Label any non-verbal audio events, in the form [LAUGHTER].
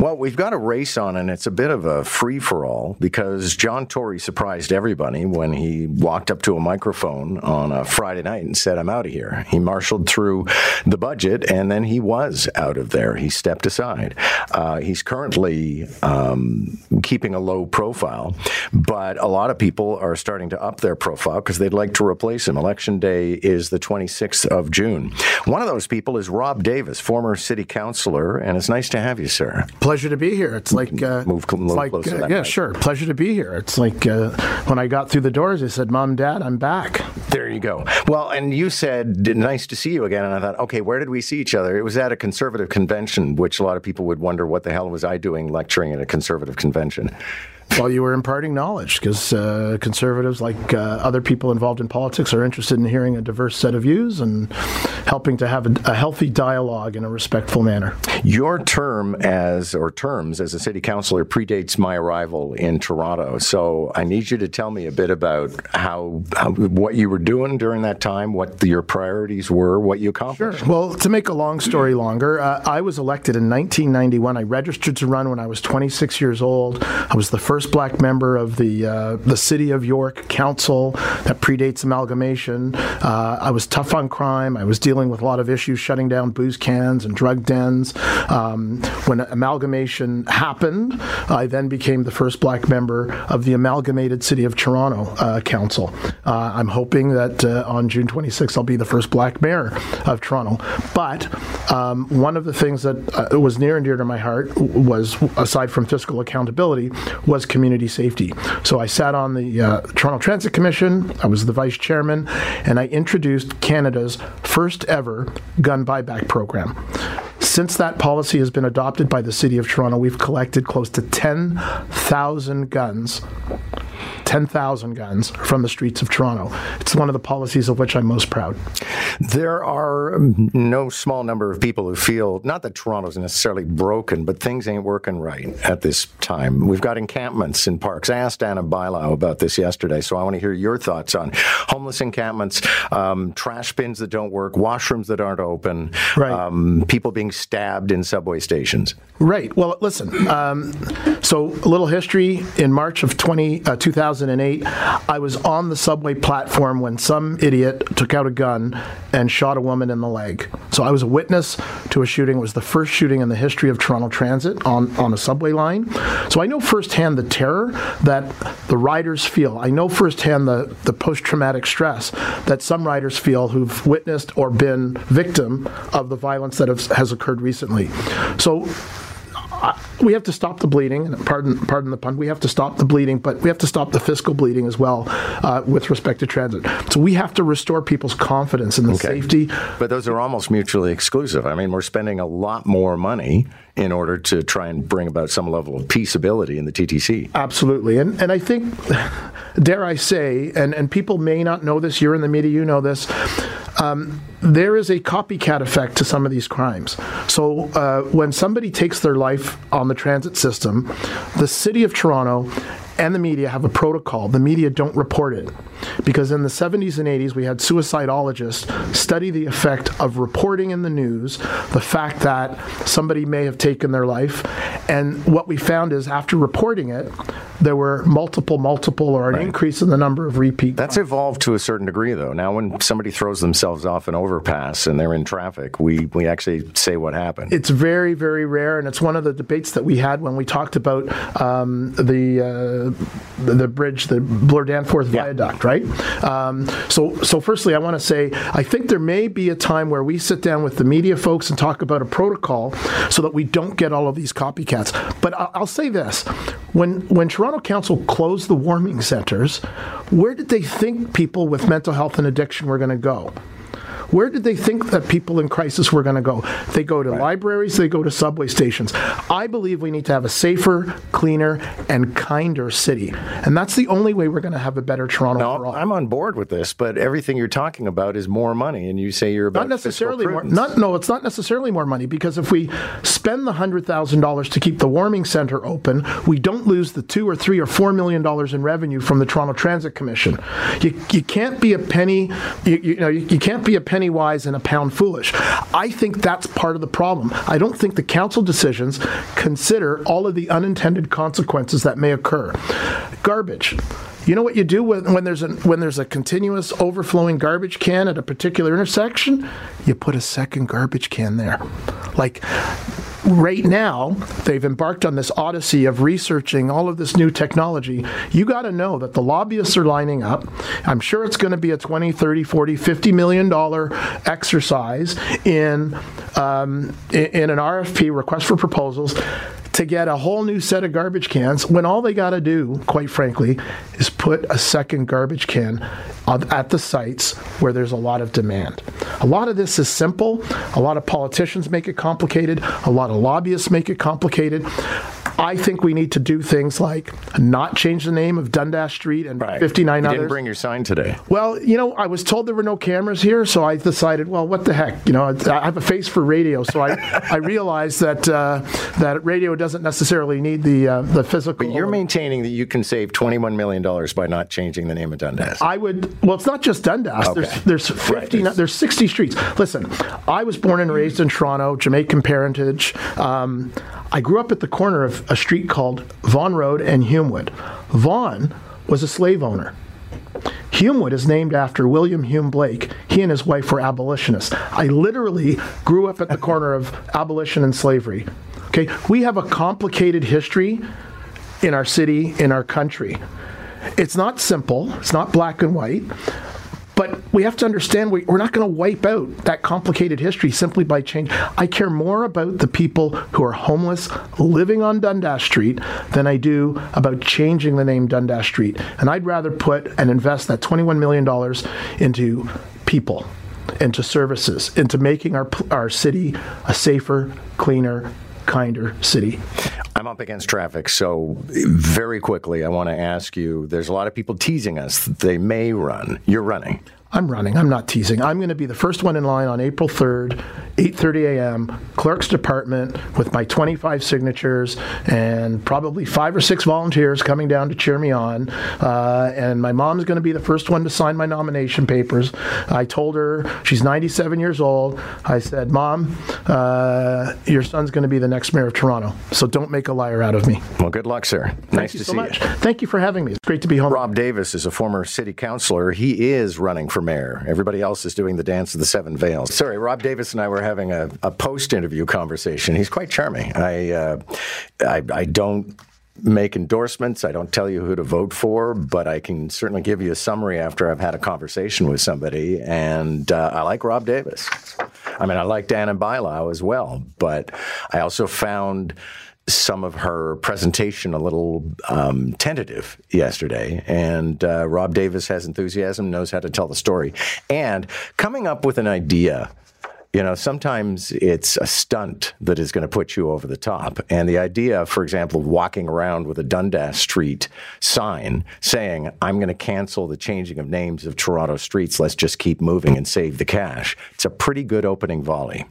Well, we've got a race on, and it's a bit of a free for all because John Tory surprised everybody when he walked up to a microphone on a Friday night and said, I'm out of here. He marshaled through the budget, and then he was out of there. He stepped aside. Uh, he's currently um, keeping a low profile, but a lot of people are starting to up their profile because they'd like to replace him. Election day is the 26th of June. One of those people is Rob Davis, former city councilor, and it's nice to have you, sir pleasure to be here. It's like uh, move, move it's like, closer. Uh, yeah, sure. Pleasure to be here. It's like uh, when I got through the doors, I said, "Mom, Dad, I'm back." There you go. Well, and you said, "Nice to see you again." And I thought, okay, where did we see each other? It was at a conservative convention, which a lot of people would wonder, what the hell was I doing lecturing at a conservative convention? Well, you were imparting knowledge because uh, conservatives, like uh, other people involved in politics, are interested in hearing a diverse set of views and helping to have a, a, healthy dialogue in a respectful manner. Your term as, or terms as a city councilor predates my arrival in Toronto. So I need you to tell me a bit about how, how what you were doing during that time, what the, your priorities were, what you accomplished. Sure. Well, to make a long story longer, uh, I was elected in 1991. I registered to run when I was 26 years old. I was the first first black member of the uh, the City of York Council that predates amalgamation. Uh, I was tough on crime. I was dealing with a lot of issues, shutting down booze cans and drug dens. Um, when amalgamation happened, I then became the first black member of the amalgamated City of Toronto uh, Council. Uh, I'm hoping that uh, on June 26th I'll be the first black mayor of Toronto. But um, one of the things that was near and dear to my heart was, aside from fiscal accountability, was community safety. So I sat on the uh, Toronto Transit Commission, I was the vice chairman, and I introduced Canada's first ever gun buyback program. Since that policy has been adopted by the City of Toronto, we've collected close to 10,000 guns 10,000 guns from the streets of Toronto. It's one of the policies of which I'm most proud. There are no small number of people who feel not that Toronto's necessarily broken, but things ain't working right at this time. We've got encampments in parks. I asked Ana Bailão about this yesterday, so I want to hear your thoughts on homeless encampments, um, trash bins that don't work, washrooms that aren't open, right. um, people being stabbed in subway stations. Right. Well, listen. Um, so, a little history. In March of 20, uh, 2000, 2008, I was on the subway platform when some idiot took out a gun and shot a woman in the leg. So I was a witness to a shooting. It was the first shooting in the history of Toronto Transit on, on a subway line. So I know firsthand the terror that the riders feel. I know firsthand the, the post traumatic stress that some riders feel who've witnessed or been victim of the violence that has occurred recently. So we have to stop the bleeding. Pardon, pardon the pun. We have to stop the bleeding, but we have to stop the fiscal bleeding as well uh, with respect to transit. So we have to restore people's confidence in the okay. safety. But those are almost mutually exclusive. I mean, we're spending a lot more money in order to try and bring about some level of peaceability in the TTC. Absolutely, and and I think, [LAUGHS] dare I say, and and people may not know this. You're in the media, you know this um, there is a copycat effect to some of these crimes. So uh, when somebody takes their life on the transit system, the city of Toronto and the media have a protocol. The media don't report it. Because in the 70s and 80s, we had suicidologists study the effect of reporting in the news the fact that somebody may have taken their life. And what we found is after reporting it, there were multiple, multiple, or an right. increase in the number of repeat. That's crimes. evolved to a certain degree, though. Now, when somebody throws themselves off an overpass and they're in traffic, we, we actually say what happened. It's very, very rare, and it's one of the debates that we had when we talked about um, the. Uh, the, the bridge, the Bloor Danforth yeah. Viaduct, right? Um, so, so firstly, I want to say I think there may be a time where we sit down with the media folks and talk about a protocol so that we don't get all of these copycats. But I'll, I'll say this: when when Toronto Council closed the warming centres, where did they think people with mental health and addiction were going to go? Where did they think that people in crisis were going to go? They go to right. libraries, they go to subway stations. I believe we need to have a safer, cleaner, and kinder city. And that's the only way we're going to have a better Toronto no. I'm on board with this, but everything you're talking about is more money, and you say you're about not necessarily more. Not, no, it's not necessarily more money because if we spend the hundred thousand dollars to keep the warming center open, we don't lose the two or three or four million dollars in revenue from the Toronto Transit Commission. You, you can't be a penny. You, you know you, you can't be a penny wise and a pound foolish. I think that's part of the problem. I don't think the council decisions consider all of the unintended consequences that may occur. Garbage. You know what you do when, when there's a when there's a continuous overflowing garbage can at a particular intersection? You put a second garbage can there. Like right now, they've embarked on this odyssey of researching all of this new technology. You got to know that the lobbyists are lining up. I'm sure it's going to be a 20, 30, 40, 50 million dollar exercise in um, in, in an RFP request for proposals to get a whole new set of garbage cans when all they got to do, quite frankly, is put a second garbage can at the sites where there's a lot of demand. A lot of this is simple. A lot of politicians make it complicated. A lot of lobbyists make it complicated. I think we need to do things like not change the name of Dundas Street and Right. 59 You others. didn't bring your sign today. Well, you know, I was told there were no cameras here, so I decided, well, what the heck? You know, I have a face for radio, so I, [LAUGHS] I realized that uh, that radio doesn't necessarily need the uh, the physical. But you're maintaining that you can save $21 million by not changing the name of Dundas. I would. Well, it's not just Dundas. Okay. There's there's 50, Right. there's 60 streets. Listen, I was born and raised in Toronto, Jamaican parentage. Um, I grew up at the corner of a street called Vaughan Road and Humewood. Vaughan was a slave owner. Humewood is named after William Hume Blake. He and his wife were abolitionists. I literally grew up at the corner of abolition and slavery. Okay, we have a complicated history in our city, in our country. It's not simple, it's not black and white, but we have to understand we, we're not going to wipe out that complicated history simply by change. I care more about the people who are homeless living on Dundas Street than I do about changing the name Dundas Street. And I'd rather put and invest that $21 million into people, into services, into making our, our city a safer, cleaner, kinder city. I'm up against traffic, so very quickly, I want to ask you there's a lot of people teasing us they may run. You're running. I'm running. I'm not teasing. I'm going to be the first one in line on April 3rd, 8:30 a.m. Clerk's department with my 25 signatures and probably five or six volunteers coming down to cheer me on. Uh, and my mom's going to be the first one to sign my nomination papers. I told her she's 97 years old. I said, "Mom, uh, your son's going to be the next mayor of Toronto. So don't make a liar out of me." Well, good luck, sir. nice Thank you to so see much. you. Thank you for having me. It's great to be home. Rob Davis is a former city councilor. He is running for mayor. Everybody else is doing the dance of the seven veils. Sorry, Rob Davis and I were having a, a post-interview conversation. He's quite charming. I, uh, I, I don't make endorsements. I don't tell you who to vote for, but I can certainly give you a summary after I've had a conversation with somebody. And uh, I like Rob Davis. I mean, I like Ana Bailão as well, but I also found some of her presentation a little um, tentative yesterday. And uh, Rob Davis has enthusiasm, knows how to tell the story, and coming up with an idea. You know, sometimes it's a stunt that is going to put you over the top. And the idea, for example, of walking around with a Dundas Street sign saying, I'm going to cancel the changing of names of Toronto streets, let's just keep moving and save the cash. It's a pretty good opening volley.